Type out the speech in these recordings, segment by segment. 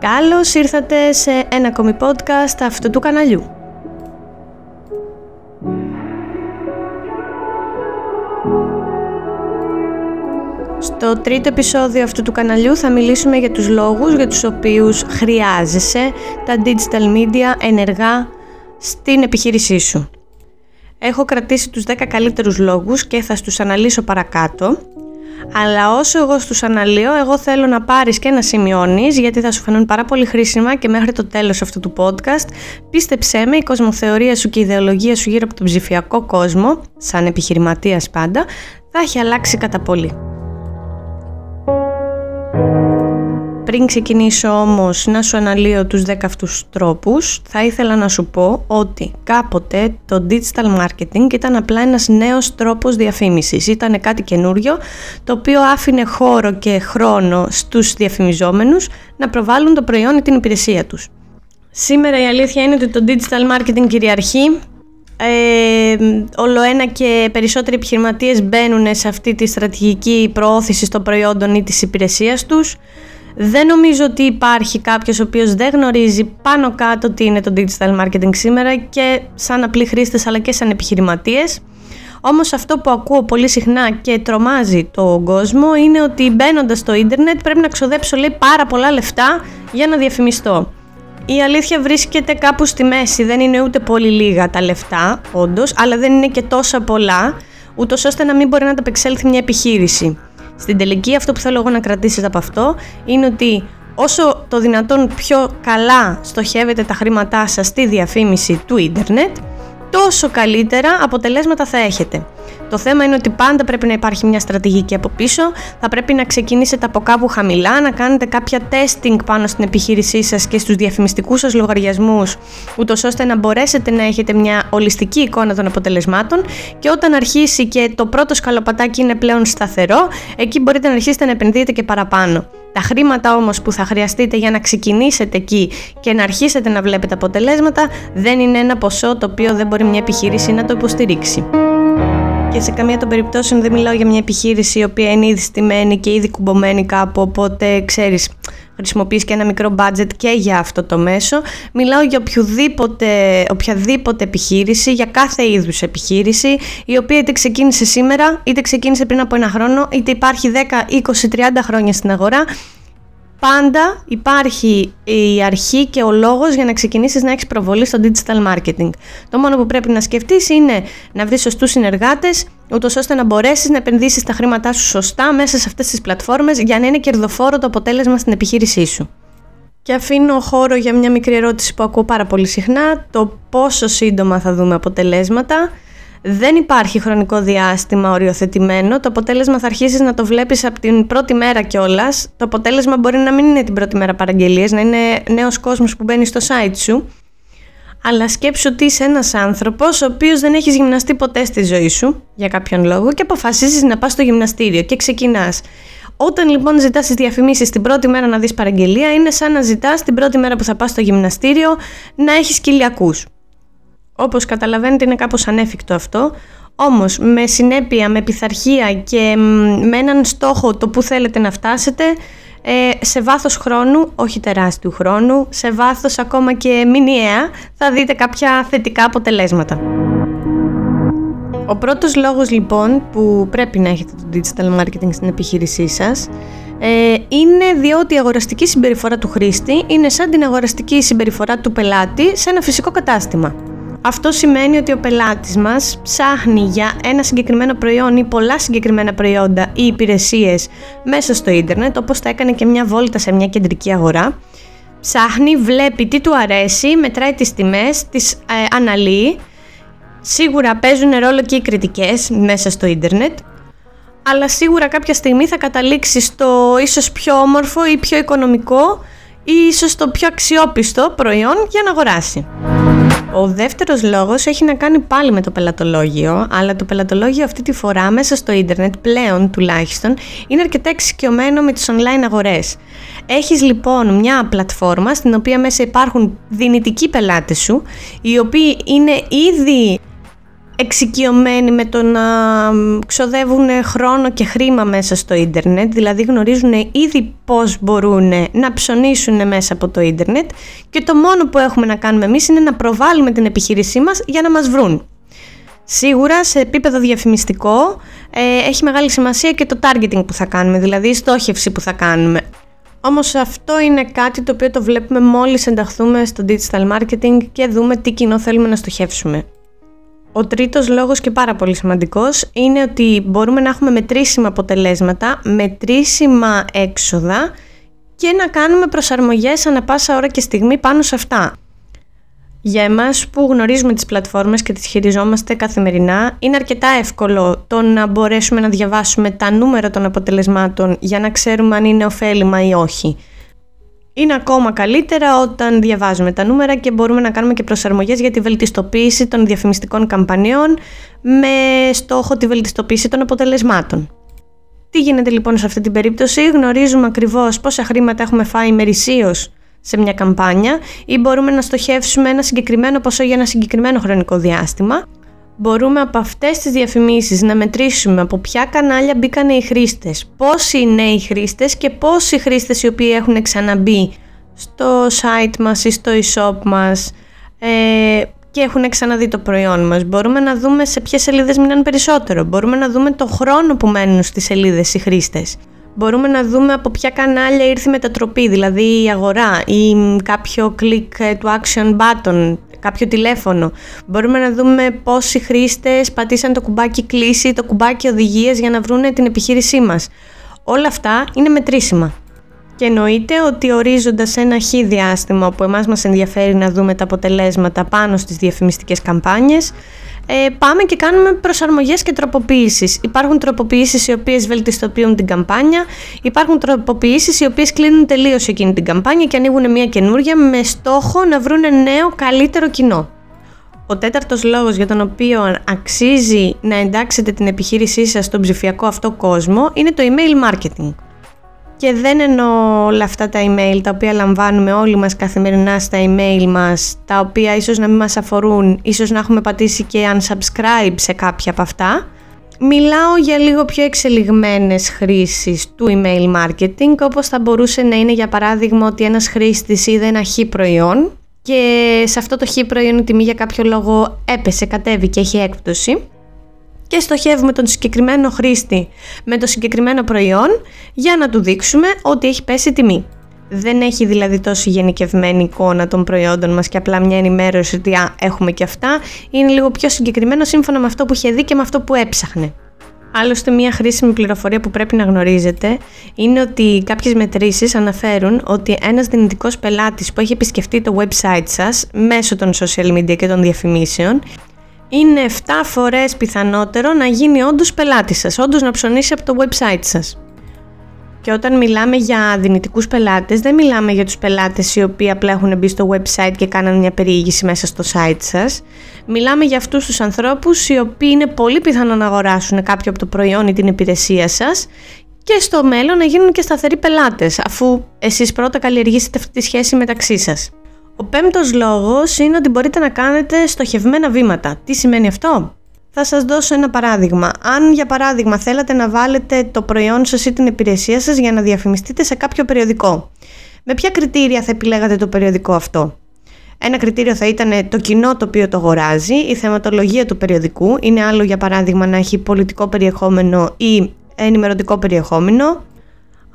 Καλώς ήρθατε σε ένα ακόμη podcast αυτού του καναλιού. Στο τρίτο επεισόδιο αυτού του καναλιού θα μιλήσουμε για τους λόγους για τους οποίους χρειάζεσαι τα digital media ενεργά στην επιχείρησή σου. Έχω κρατήσει τους 10 καλύτερους λόγους και θα τους αναλύσω παρακάτω αλλά όσο εγώ στους αναλύω, εγώ θέλω να πάρεις και να σημειώνεις γιατί θα σου φανούν πάρα πολύ χρήσιμα και μέχρι το τέλος αυτού του podcast πίστεψέ με η κοσμοθεωρία σου και η ιδεολογία σου γύρω από τον ψηφιακό κόσμο, σαν επιχειρηματίας πάντα, θα έχει αλλάξει κατά πολύ. Πριν ξεκινήσω όμως να σου αναλύω τους 10 αυτούς τρόπους, θα ήθελα να σου πω ότι κάποτε το digital marketing ήταν απλά ένας νέος τρόπος διαφήμισης. Ήταν κάτι καινούριο, το οποίο άφηνε χώρο και χρόνο στους διαφημιζόμενους να προβάλλουν το προϊόν ή την υπηρεσία τους. Σήμερα η αλήθεια είναι ότι το digital marketing κυριαρχεί ε, όλο ένα και περισσότεροι επιχειρηματίες μπαίνουν σε αυτή τη στρατηγική προώθηση των προϊόντων ή της υπηρεσίας τους. Δεν νομίζω ότι υπάρχει κάποιος ο οποίος δεν γνωρίζει πάνω κάτω τι είναι το digital marketing σήμερα και σαν απλοί χρήστες αλλά και σαν επιχειρηματίες. Όμως αυτό που ακούω πολύ συχνά και τρομάζει τον κόσμο είναι ότι μπαίνοντας στο ίντερνετ πρέπει να ξοδέψω λέει πάρα πολλά λεφτά για να διαφημιστώ. Η αλήθεια βρίσκεται κάπου στη μέση. Δεν είναι ούτε πολύ λίγα τα λεφτά, όντως, αλλά δεν είναι και τόσα πολλά, ούτως ώστε να μην μπορεί να τα απεξέλθει μια επιχείρηση. Στην τελική αυτό που θέλω εγώ να κρατήσεις από αυτό είναι ότι όσο το δυνατόν πιο καλά στοχεύετε τα χρήματά σας στη διαφήμιση του ίντερνετ, τόσο καλύτερα αποτελέσματα θα έχετε. Το θέμα είναι ότι πάντα πρέπει να υπάρχει μια στρατηγική από πίσω. Θα πρέπει να ξεκινήσετε από κάπου χαμηλά, να κάνετε κάποια testing πάνω στην επιχείρησή σας και στους διαφημιστικούς σας λογαριασμούς, ούτως ώστε να μπορέσετε να έχετε μια ολιστική εικόνα των αποτελεσμάτων και όταν αρχίσει και το πρώτο σκαλοπατάκι είναι πλέον σταθερό, εκεί μπορείτε να αρχίσετε να επενδύετε και παραπάνω. Τα χρήματα όμως που θα χρειαστείτε για να ξεκινήσετε εκεί και να αρχίσετε να βλέπετε αποτελέσματα δεν είναι ένα ποσό το οποίο δεν μπορεί μια επιχείρηση να το υποστηρίξει. Και σε καμία των περιπτώσεων δεν μιλάω για μια επιχείρηση η οποία είναι ήδη στημένη και ήδη κουμπωμένη κάπου, οπότε ξέρεις, χρησιμοποιείς και ένα μικρό budget και για αυτό το μέσο. Μιλάω για οποιοδήποτε, οποιαδήποτε επιχείρηση, για κάθε είδους επιχείρηση, η οποία είτε ξεκίνησε σήμερα, είτε ξεκίνησε πριν από ένα χρόνο, είτε υπάρχει 10, 20, 30 χρόνια στην αγορά πάντα υπάρχει η αρχή και ο λόγος για να ξεκινήσεις να έχεις προβολή στο digital marketing. Το μόνο που πρέπει να σκεφτείς είναι να βρεις σωστούς συνεργάτες, ούτως ώστε να μπορέσεις να επενδύσεις τα χρήματά σου σωστά μέσα σε αυτές τις πλατφόρμες για να είναι κερδοφόρο το αποτέλεσμα στην επιχείρησή σου. Και αφήνω χώρο για μια μικρή ερώτηση που ακούω πάρα πολύ συχνά, το πόσο σύντομα θα δούμε αποτελέσματα. Δεν υπάρχει χρονικό διάστημα οριοθετημένο. Το αποτέλεσμα θα αρχίσεις να το βλέπεις από την πρώτη μέρα κιόλας. Το αποτέλεσμα μπορεί να μην είναι την πρώτη μέρα παραγγελίες, να είναι νέος κόσμος που μπαίνει στο site σου. Αλλά σκέψου ότι είσαι ένας άνθρωπος ο οποίος δεν έχεις γυμναστεί ποτέ στη ζωή σου για κάποιον λόγο και αποφασίζεις να πας στο γυμναστήριο και ξεκινάς. Όταν λοιπόν ζητάς τις διαφημίσεις την πρώτη μέρα να δεις παραγγελία, είναι σαν να ζητάς την πρώτη μέρα που θα πας στο γυμναστήριο να έχεις κοιλιακούς. Όπως καταλαβαίνετε είναι κάπως ανέφικτο αυτό, όμως με συνέπεια, με πειθαρχία και με έναν στόχο το που θέλετε να φτάσετε, ε, σε βάθος χρόνου, όχι τεράστιου χρόνου, σε βάθος ακόμα και μηνιαία, θα δείτε κάποια θετικά αποτελέσματα. Ο πρώτος λόγος λοιπόν που πρέπει να έχετε το digital marketing στην επιχείρησή σας ε, είναι διότι η αγοραστική συμπεριφορά του χρήστη είναι σαν την αγοραστική συμπεριφορά του πελάτη σε ένα φυσικό κατάστημα. Αυτό σημαίνει ότι ο πελάτης μας ψάχνει για ένα συγκεκριμένο προϊόν ή πολλά συγκεκριμένα προϊόντα ή υπηρεσίες μέσα στο ίντερνετ, όπως θα έκανε και μια βόλτα σε μια κεντρική αγορά. Ψάχνει, βλέπει τι του αρέσει, μετράει τις τιμές, τις ε, αναλύει. Σίγουρα παίζουν ρόλο και οι κριτικές μέσα στο ίντερνετ, αλλά σίγουρα κάποια στιγμή θα καταλήξει στο ίσως πιο όμορφο ή πιο οικονομικό ή ίσως το πιο αξιόπιστο προϊόν για να αγοράσει. Ο δεύτερος λόγος έχει να κάνει πάλι με το πελατολόγιο, αλλά το πελατολόγιο αυτή τη φορά μέσα στο ίντερνετ πλέον τουλάχιστον είναι αρκετά εξοικειωμένο με τις online αγορές. Έχεις λοιπόν μια πλατφόρμα στην οποία μέσα υπάρχουν δυνητικοί πελάτες σου, οι οποίοι είναι ήδη εξοικειωμένοι με το να ξοδεύουν χρόνο και χρήμα μέσα στο ίντερνετ, δηλαδή γνωρίζουν ήδη πώς μπορούν να ψωνίσουν μέσα από το ίντερνετ και το μόνο που έχουμε να κάνουμε εμείς είναι να προβάλλουμε την επιχείρησή μας για να μας βρουν. Σίγουρα σε επίπεδο διαφημιστικό ε, έχει μεγάλη σημασία και το targeting που θα κάνουμε, δηλαδή η στόχευση που θα κάνουμε. Όμως αυτό είναι κάτι το οποίο το βλέπουμε μόλις ενταχθούμε στο digital marketing και δούμε τι κοινό θέλουμε να στοχεύσουμε. Ο τρίτος λόγος και πάρα πολύ σημαντικός είναι ότι μπορούμε να έχουμε μετρήσιμα αποτελέσματα, μετρήσιμα έξοδα και να κάνουμε προσαρμογές ανα πάσα ώρα και στιγμή πάνω σε αυτά. Για εμάς που γνωρίζουμε τις πλατφόρμες και τις χειριζόμαστε καθημερινά, είναι αρκετά εύκολο το να μπορέσουμε να διαβάσουμε τα νούμερα των αποτελεσμάτων για να ξέρουμε αν είναι ωφέλιμα ή όχι. Είναι ακόμα καλύτερα όταν διαβάζουμε τα νούμερα και μπορούμε να κάνουμε και προσαρμογές για τη βελτιστοποίηση των διαφημιστικών καμπανιών με στόχο τη βελτιστοποίηση των αποτελεσμάτων. Τι γίνεται λοιπόν σε αυτή την περίπτωση, γνωρίζουμε ακριβώς πόσα χρήματα έχουμε φάει μερισίως σε μια καμπάνια ή μπορούμε να στοχεύσουμε ένα συγκεκριμένο ποσό για ένα συγκεκριμένο χρονικό διάστημα. Μπορούμε από αυτές τις διαφημίσεις να μετρήσουμε από ποια κανάλια μπήκαν οι χρήστες, πόσοι είναι οι χρήστες και πόσοι χρήστες οι οποίοι έχουν ξαναμπεί στο site μας ή στο e-shop μας ε, και έχουν ξαναδεί το προϊόν μας. Μπορούμε να δούμε σε ποιες σελίδες μείναν περισσότερο. Μπορούμε να δούμε το χρόνο που μένουν στις σελίδες οι χρήστες μπορούμε να δούμε από ποια κανάλια ήρθε η μετατροπή, δηλαδή η αγορά ή κάποιο κλικ του action button, κάποιο τηλέφωνο. Μπορούμε να δούμε πόσοι χρήστες πατήσαν το κουμπάκι κλίση, το κουμπάκι οδηγίες για να βρουν την επιχείρησή μας. Όλα αυτά είναι μετρήσιμα. Και εννοείται ότι ορίζοντας ένα χ διάστημα που εμάς μας ενδιαφέρει να δούμε τα αποτελέσματα πάνω στις διαφημιστικές καμπάνιες, ε, πάμε και κάνουμε προσαρμογές και τροποποιήσεις. Υπάρχουν τροποποιήσεις οι οποίες βελτιστοποιούν την καμπάνια, υπάρχουν τροποποιήσεις οι οποίες κλείνουν τελείως εκείνη την καμπάνια και ανοίγουν μια καινούρια με στόχο να βρουν νέο καλύτερο κοινό. Ο τέταρτος λόγος για τον οποίο αξίζει να εντάξετε την επιχείρησή σας στον ψηφιακό αυτό κόσμο είναι το email marketing. Και δεν εννοώ όλα αυτά τα email τα οποία λαμβάνουμε όλοι μας καθημερινά στα email μας, τα οποία ίσως να μην μας αφορούν, ίσως να έχουμε πατήσει και unsubscribe σε κάποια από αυτά. Μιλάω για λίγο πιο εξελιγμένες χρήσεις του email marketing, όπως θα μπορούσε να είναι για παράδειγμα ότι ένας χρήστης είδε ένα χ προϊόν και σε αυτό το χ προϊόν η τιμή για κάποιο λόγο έπεσε, κατέβηκε, έχει έκπτωση και στοχεύουμε τον συγκεκριμένο χρήστη με το συγκεκριμένο προϊόν για να του δείξουμε ότι έχει πέσει τιμή. Δεν έχει δηλαδή τόσο γενικευμένη εικόνα των προϊόντων μας και απλά μια ενημέρωση ότι α, έχουμε και αυτά. Είναι λίγο πιο συγκεκριμένο σύμφωνα με αυτό που είχε δει και με αυτό που έψαχνε. Άλλωστε μια χρήσιμη πληροφορία που πρέπει να γνωρίζετε είναι ότι κάποιες μετρήσεις αναφέρουν ότι ένας δυνητικός πελάτης που έχει επισκεφτεί το website σας μέσω των social media και των διαφημίσεων είναι 7 φορές πιθανότερο να γίνει όντως πελάτης σας, όντως να ψωνίσει από το website σας. Και όταν μιλάμε για δυνητικούς πελάτες, δεν μιλάμε για τους πελάτες οι οποίοι απλά έχουν μπει στο website και κάνουν μια περιήγηση μέσα στο site σας. Μιλάμε για αυτούς τους ανθρώπους οι οποίοι είναι πολύ πιθανό να αγοράσουν κάποιο από το προϊόν ή την υπηρεσία σας και στο μέλλον να γίνουν και σταθεροί πελάτες, αφού εσείς πρώτα καλλιεργήσετε αυτή τη σχέση μεταξύ σας. Ο πέμπτος λόγος είναι ότι μπορείτε να κάνετε στοχευμένα βήματα. Τι σημαίνει αυτό; Θα σας δώσω ένα παράδειγμα. Αν για παράδειγμα θέλατε να βάλετε το προϊόν σας ή την υπηρεσία σας για να διαφημιστείτε σε κάποιο περιοδικό. Με ποια κριτήρια θα επιλέγατε το περιοδικό αυτό; Ένα κριτήριο θα ήταν το κοινό το οποίο το αγοράζει, η θεματολογία του περιοδικού. Είναι άλλο για παράδειγμα να έχει πολιτικό περιεχόμενο ή ενημερωτικό περιεχόμενο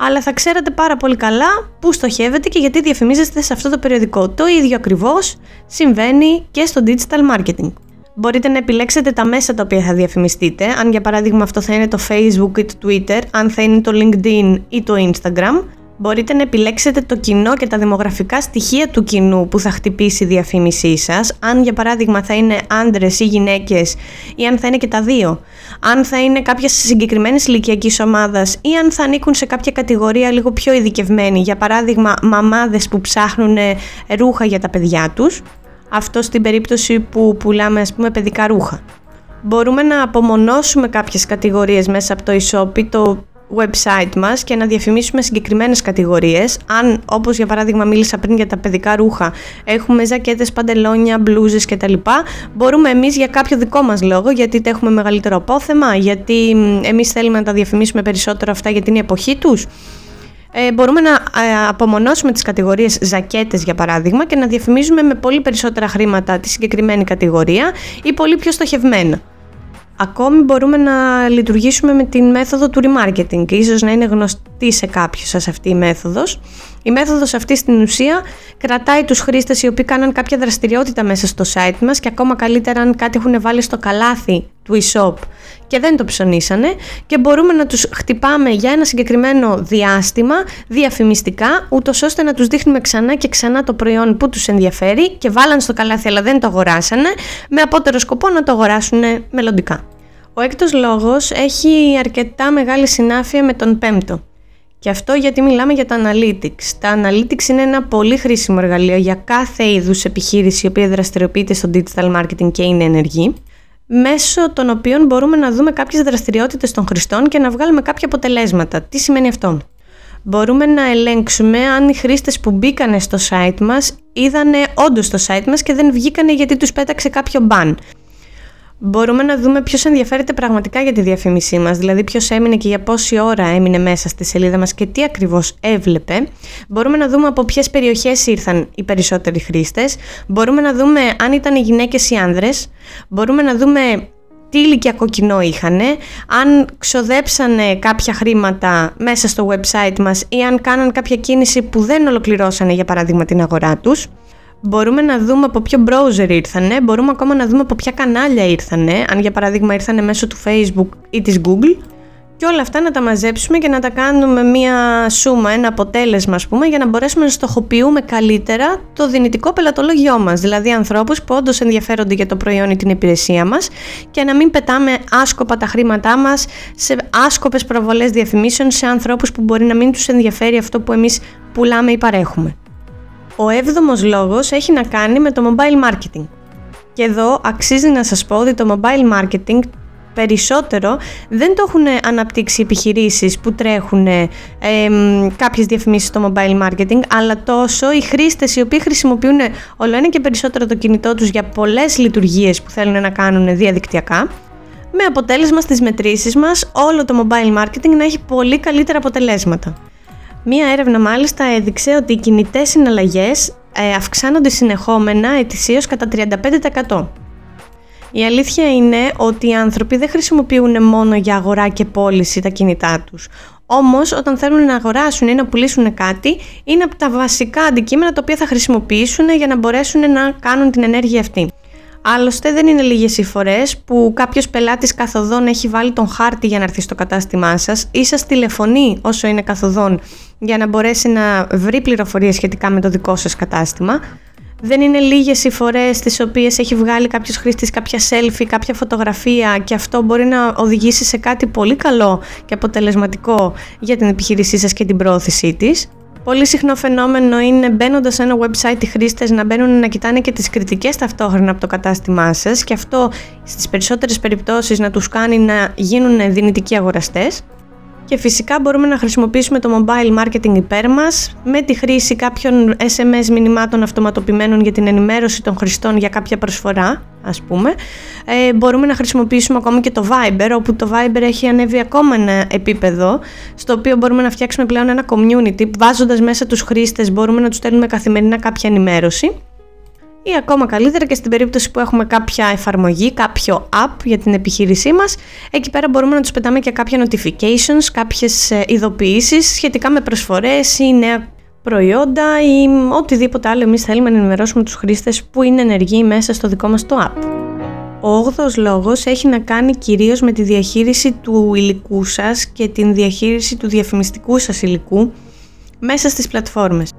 αλλά θα ξέρατε πάρα πολύ καλά πού στοχεύετε και γιατί διαφημίζεστε σε αυτό το περιοδικό. Το ίδιο ακριβώς συμβαίνει και στο digital marketing. Μπορείτε να επιλέξετε τα μέσα τα οποία θα διαφημιστείτε, αν για παράδειγμα αυτό θα είναι το Facebook ή το Twitter, αν θα είναι το LinkedIn ή το Instagram, Μπορείτε να επιλέξετε το κοινό και τα δημογραφικά στοιχεία του κοινού που θα χτυπήσει η διαφήμισή σας, αν για παράδειγμα θα είναι άντρες ή γυναίκες ή αν θα είναι και τα δύο, αν θα είναι κάποια συγκεκριμένης ηλικιακής ομάδας ή αν θα ανήκουν σε κάποια κατηγορία λίγο πιο ειδικευμένη, για παράδειγμα μαμάδες που ψάχνουν ρούχα για τα παιδιά τους, αυτό στην περίπτωση που πουλάμε ας πούμε παιδικά ρούχα. Μπορούμε να απομονώσουμε κάποιες κατηγορίες μέσα από το e-shop ή το website μας και να διαφημίσουμε συγκεκριμένες κατηγορίες. Αν, όπως για παράδειγμα μίλησα πριν για τα παιδικά ρούχα, έχουμε ζακέτες, παντελόνια, μπλούζες κτλ. Μπορούμε εμείς για κάποιο δικό μας λόγο, γιατί τα έχουμε μεγαλύτερο απόθεμα, γιατί εμείς θέλουμε να τα διαφημίσουμε περισσότερο αυτά γιατί είναι η εποχή τους. Ε, μπορούμε να ε, απομονώσουμε τις κατηγορίες ζακέτες για παράδειγμα και να διαφημίζουμε με πολύ περισσότερα χρήματα τη συγκεκριμένη κατηγορία ή πολύ πιο στοχευμένα. Ακόμη μπορούμε να λειτουργήσουμε με την μέθοδο του remarketing και ίσως να είναι γνωστή σε κάποιους σας αυτή η μέθοδος. Η μέθοδος αυτή στην ουσία κρατάει τους χρήστες οι οποίοι κάναν κάποια δραστηριότητα μέσα στο site μας και ακόμα καλύτερα αν κάτι έχουν βάλει στο καλάθι του e-shop και δεν το ψωνίσανε και μπορούμε να τους χτυπάμε για ένα συγκεκριμένο διάστημα διαφημιστικά ούτως ώστε να τους δείχνουμε ξανά και ξανά το προϊόν που τους ενδιαφέρει και βάλαν στο καλάθι αλλά δεν το αγοράσανε με απότερο σκοπό να το αγοράσουν μελλοντικά. Ο έκτος λόγος έχει αρκετά μεγάλη συνάφεια με τον πέμπτο. Και αυτό γιατί μιλάμε για τα analytics. Τα analytics είναι ένα πολύ χρήσιμο εργαλείο για κάθε είδους επιχείρηση η οποία δραστηριοποιείται στο digital marketing και είναι ενεργή μέσω των οποίων μπορούμε να δούμε κάποιες δραστηριότητες των χρηστών και να βγάλουμε κάποια αποτελέσματα. Τι σημαίνει αυτό; Μπορούμε να ελέγξουμε αν οι χρήστες που μπήκανε στο site μας είδανε όντως το site μας και δεν βγήκανε γιατί τους πέταξε κάποιο ban μπορούμε να δούμε ποιος ενδιαφέρεται πραγματικά για τη διαφήμισή μας, δηλαδή ποιος έμεινε και για πόση ώρα έμεινε μέσα στη σελίδα μας και τι ακριβώς έβλεπε. Μπορούμε να δούμε από ποιες περιοχές ήρθαν οι περισσότεροι χρήστες. Μπορούμε να δούμε αν ήταν οι γυναίκες ή άνδρες. Μπορούμε να δούμε τι ηλικιακό κοινό είχαν, αν ξοδέψανε κάποια χρήματα μέσα στο website μας ή αν κάναν κάποια κίνηση που δεν ολοκληρώσανε για παράδειγμα την αγορά τους. Μπορούμε να δούμε από ποιο browser ήρθανε, μπορούμε ακόμα να δούμε από ποια κανάλια ήρθανε, αν για παράδειγμα ήρθανε μέσω του Facebook ή της Google και όλα αυτά να τα μαζέψουμε και να τα κάνουμε μία σούμα, ένα αποτέλεσμα ας πούμε για να μπορέσουμε να στοχοποιούμε καλύτερα το δυνητικό πελατολόγιό μας, δηλαδή ανθρώπους που όντως ενδιαφέρονται για το προϊόν ή την υπηρεσία μας και να μην πετάμε άσκοπα τα χρήματά μας σε άσκοπες προβολές διαφημίσεων σε ανθρώπους που μπορεί να μην τους ενδιαφέρει αυτό που εμείς πουλάμε ή παρέχουμε. Ο έβδομος λόγος έχει να κάνει με το mobile marketing. Και εδώ αξίζει να σας πω ότι το mobile marketing περισσότερο δεν το έχουν αναπτύξει επιχειρήσεις που τρέχουν ε, κάποιες διαφημίσεις στο mobile marketing, αλλά τόσο οι χρήστες οι οποίοι χρησιμοποιούν όλο ένα και περισσότερο το κινητό τους για πολλές λειτουργίες που θέλουν να κάνουν διαδικτυακά, με αποτέλεσμα στις μετρήσεις μας όλο το mobile marketing να έχει πολύ καλύτερα αποτελέσματα. Μία έρευνα μάλιστα έδειξε ότι οι κινητές συναλλαγές ε, αυξάνονται συνεχόμενα ετησίως κατά 35%. Η αλήθεια είναι ότι οι άνθρωποι δεν χρησιμοποιούν μόνο για αγορά και πώληση τα κινητά τους. Όμως όταν θέλουν να αγοράσουν ή να πουλήσουν κάτι είναι από τα βασικά αντικείμενα τα οποία θα χρησιμοποιήσουν για να μπορέσουν να κάνουν την ενέργεια αυτή. Άλλωστε δεν είναι λίγες οι φορές που κάποιος πελάτης καθοδόν έχει βάλει τον χάρτη για να έρθει στο κατάστημά σας ή σας τηλεφωνεί όσο είναι καθοδόν για να μπορέσει να βρει πληροφορίες σχετικά με το δικό σας κατάστημα. Δεν είναι λίγες οι φορές τις οποίες έχει βγάλει κάποιος χρήστης κάποια selfie, κάποια φωτογραφία και αυτό μπορεί να οδηγήσει σε κάτι πολύ καλό και αποτελεσματικό για την επιχείρησή σας και την πρόθεσή της. Πολύ συχνό φαινόμενο είναι μπαίνοντας σε ένα website οι χρήστες να μπαίνουν να κοιτάνε και τις κριτικές ταυτόχρονα από το κατάστημά σας και αυτό στις περισσότερες περιπτώσεις να τους κάνει να γίνουν δυνητικοί αγοραστές. Και φυσικά μπορούμε να χρησιμοποιήσουμε το mobile marketing υπέρ μας με τη χρήση κάποιων SMS μηνυμάτων αυτοματοποιημένων για την ενημέρωση των χρηστών για κάποια προσφορά, ας πούμε. Ε, μπορούμε να χρησιμοποιήσουμε ακόμη και το Viber, όπου το Viber έχει ανέβει ακόμα ένα επίπεδο, στο οποίο μπορούμε να φτιάξουμε πλέον ένα community, βάζοντας μέσα τους χρήστες μπορούμε να τους στέλνουμε καθημερινά κάποια ενημέρωση ή ακόμα καλύτερα και στην περίπτωση που έχουμε κάποια εφαρμογή, κάποιο app για την επιχείρησή μας, εκεί πέρα μπορούμε να τους πετάμε και κάποια notifications, κάποιες ε, ειδοποιήσεις σχετικά με προσφορές ή νέα προϊόντα ή οτιδήποτε άλλο εμείς θέλουμε να ενημερώσουμε τους χρήστες που είναι ενεργοί μέσα στο δικό μας το app. Ο όγδος λόγος έχει να κάνει κυρίως με τη διαχείριση του υλικού σας και την διαχείριση του διαφημιστικού σας υλικού μέσα στις πλατφόρμες.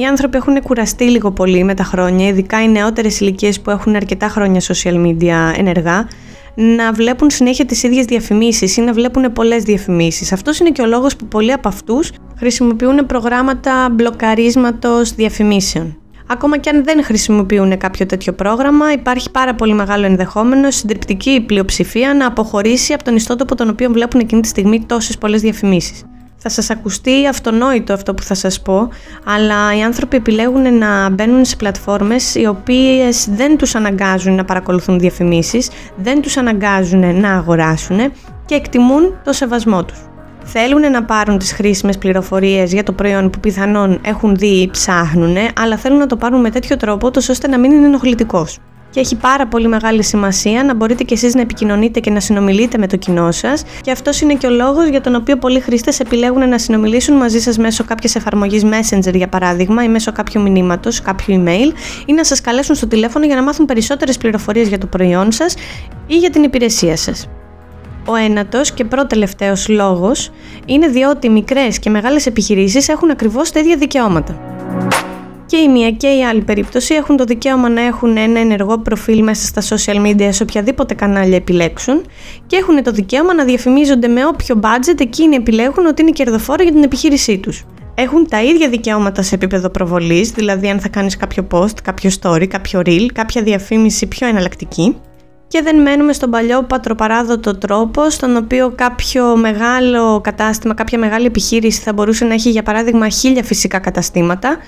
Οι άνθρωποι έχουν κουραστεί λίγο πολύ με τα χρόνια, ειδικά οι νεότερες ηλικίες που έχουν αρκετά χρόνια social media ενεργά, να βλέπουν συνέχεια τις ίδιες διαφημίσεις ή να βλέπουν πολλές διαφημίσεις. Αυτός είναι και ο λόγος που πολλοί από αυτούς χρησιμοποιούν προγράμματα μπλοκαρίσματος διαφημίσεων. Ακόμα και αν δεν χρησιμοποιούν κάποιο τέτοιο πρόγραμμα, υπάρχει πάρα πολύ μεγάλο ενδεχόμενο συντριπτική πλειοψηφία να αποχωρήσει από τον ιστότοπο τον οποίο βλέπουν εκείνη τη στιγμή τόσες πολλές διαφημίσεις. Θα σας ακουστεί αυτονόητο αυτό που θα σας πω, αλλά οι άνθρωποι επιλέγουν να μπαίνουν σε πλατφόρμες οι οποίες δεν τους αναγκάζουν να παρακολουθούν διαφημίσεις, δεν τους αναγκάζουν να αγοράσουν και εκτιμούν το σεβασμό τους. Θέλουν να πάρουν τις χρήσιμες πληροφορίες για το προϊόν που πιθανόν έχουν δει ή ψάχνουν, αλλά θέλουν να το πάρουν με τέτοιο τρόπο ώστε να μην είναι ενοχλητικός και έχει πάρα πολύ μεγάλη σημασία να μπορείτε κι εσείς να επικοινωνείτε και να συνομιλείτε με το κοινό σας και αυτός είναι και ο λόγος για τον οποίο πολλοί χρήστες επιλέγουν να συνομιλήσουν μαζί σας μέσω κάποιες εφαρμογής Messenger για παράδειγμα ή μέσω κάποιου μηνύματος, κάποιου email ή να σας καλέσουν στο τηλέφωνο για να μάθουν περισσότερες πληροφορίες για το προϊόν σας ή για την υπηρεσία σας. Ο ένατος και προτελευταίος λόγος είναι διότι μικρές και μεγάλες επιχειρήσεις έχουν ακριβώς τα ίδια δικαιώματα και η μία και η άλλη περίπτωση έχουν το δικαίωμα να έχουν ένα ενεργό προφίλ μέσα στα social media σε οποιαδήποτε κανάλια επιλέξουν και έχουν το δικαίωμα να διαφημίζονται με όποιο budget εκείνοι επιλέγουν ότι είναι κερδοφόρο για την επιχείρησή τους. Έχουν τα ίδια δικαιώματα σε επίπεδο προβολής, δηλαδή αν θα κάνεις κάποιο post, κάποιο story, κάποιο reel, κάποια διαφήμιση πιο εναλλακτική και δεν μένουμε στον παλιό πατροπαράδοτο τρόπο στον οποίο κάποιο μεγάλο κατάστημα, κάποια μεγάλη επιχείρηση θα μπορούσε να έχει για παράδειγμα χίλια φυσικά καταστήματα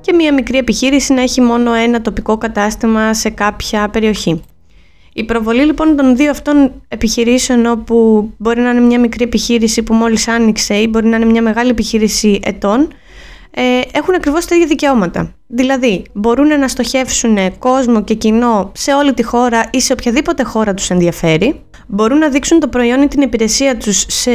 και μια μικρή επιχείρηση να έχει μόνο ένα τοπικό κατάστημα σε κάποια περιοχή. Η προβολή λοιπόν των δύο αυτών επιχειρήσεων όπου μπορεί να είναι μια μικρή επιχείρηση που μόλις άνοιξε ή μπορεί να είναι μια μεγάλη επιχείρηση ετών ε, έχουν ακριβώς τα ίδια δικαιώματα. Δηλαδή μπορούν να στοχεύσουν κόσμο και κοινό σε όλη τη χώρα ή σε οποιαδήποτε χώρα τους ενδιαφέρει. Μπορούν να δείξουν το προϊόν ή την υπηρεσία τους σε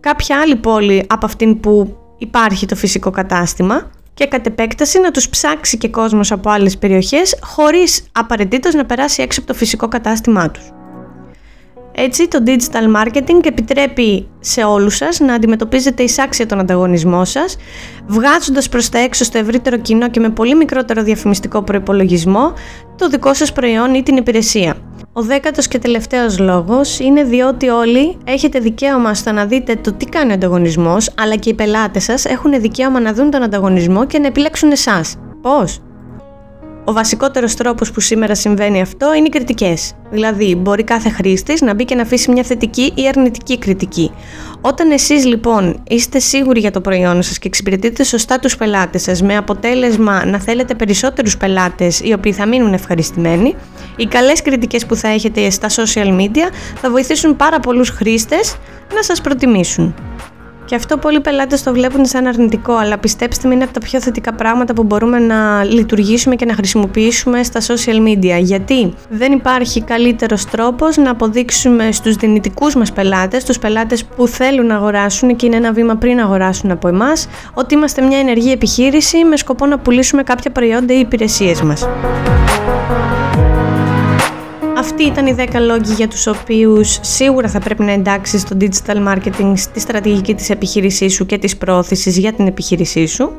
κάποια άλλη πόλη από αυτήν που υπάρχει το φυσικό κατάστημα και κατ' επέκταση να τους ψάξει και κόσμος από άλλες περιοχές χωρίς απαραίτητος να περάσει έξω από το φυσικό κατάστημά τους. Έτσι, το digital marketing επιτρέπει σε όλους σας να αντιμετωπίζετε εισάξια τον ανταγωνισμό σας, βγάζοντας προς τα έξω στο ευρύτερο κοινό και με πολύ μικρότερο διαφημιστικό προϋπολογισμό το δικό σας προϊόν ή την υπηρεσία. Ο δέκατος και τελευταίος λόγος είναι διότι όλοι έχετε δικαίωμα στο να δείτε το τι κάνει ο ανταγωνισμός, αλλά και οι πελάτες σας έχουν δικαίωμα να δουν τον ανταγωνισμό και να επιλέξουν εσάς. Πώς; Ο βασικότερος τρόπος που σήμερα συμβαίνει αυτό είναι οι κριτικές. Δηλαδή, μπορεί κάθε χρήστης να μπει και να αφήσει μια θετική ή αρνητική κριτική. Όταν εσείς λοιπόν είστε σίγουροι για το προϊόν σας και εξυπηρετείτε σωστά τους πελάτες σας, με αποτέλεσμα να θέλετε περισσότερους πελάτες οι οποίοι θα μείνουν ευχαριστημένοι, οι καλές κριτικές που θα έχετε στα social media θα βοηθήσουν πάρα πολλούς χρήστες να σας προτιμήσουν. Και αυτό πολλοί πελάτες το βλέπουν σαν αρνητικό, αλλά πιστέψτε με είναι από τα πιο θετικά πράγματα που μπορούμε να λειτουργήσουμε και να χρησιμοποιήσουμε στα social media. Γιατί δεν υπάρχει καλύτερος τρόπος να αποδείξουμε στους δυνητικούς μας πελάτες, στου πελάτες που θέλουν να αγοράσουν και είναι ένα βήμα πριν αγοράσουν από εμάς, ότι είμαστε μια ενεργή επιχείρηση με σκοπό να πουλήσουμε κάποια προϊόντα ή υπηρεσίες μας. Αυτοί ήταν οι 10 λόγοι για τους οποίους σίγουρα θα πρέπει να εντάξεις το digital marketing στη στρατηγική της επιχείρησής σου και της πρόθεσης για την επιχείρησή σου.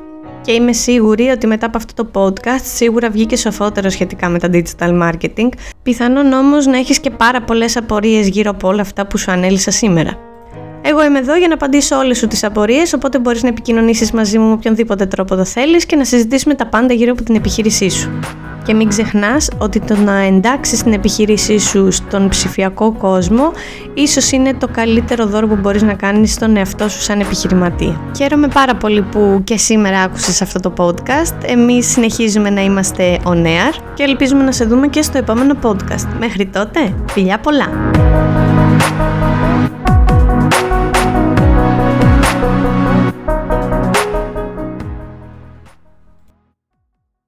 Και είμαι σίγουρη ότι μετά από αυτό το podcast σίγουρα βγήκε σοφότερο σχετικά με τα digital marketing. Πιθανόν όμως να έχεις και πάρα πολλές απορίες γύρω από όλα αυτά που σου ανέλησα σήμερα. Εγώ είμαι εδώ για να απαντήσω όλες σου τις απορίες, οπότε μπορείς να επικοινωνήσεις μαζί μου με οποιονδήποτε τρόπο το θέλεις και να συζητήσουμε τα πάντα γύρω από την επιχείρησή σου. Και μην ξεχνάς ότι το να εντάξεις την επιχείρησή σου στον ψηφιακό κόσμο ίσως είναι το καλύτερο δώρο που μπορείς να κάνεις στον εαυτό σου σαν επιχειρηματία. Χαίρομαι πάρα πολύ που και σήμερα άκουσες αυτό το podcast. Εμείς συνεχίζουμε να είμαστε on air και ελπίζουμε να σε δούμε και στο επόμενο podcast. Μέχρι τότε, φιλιά πολλά!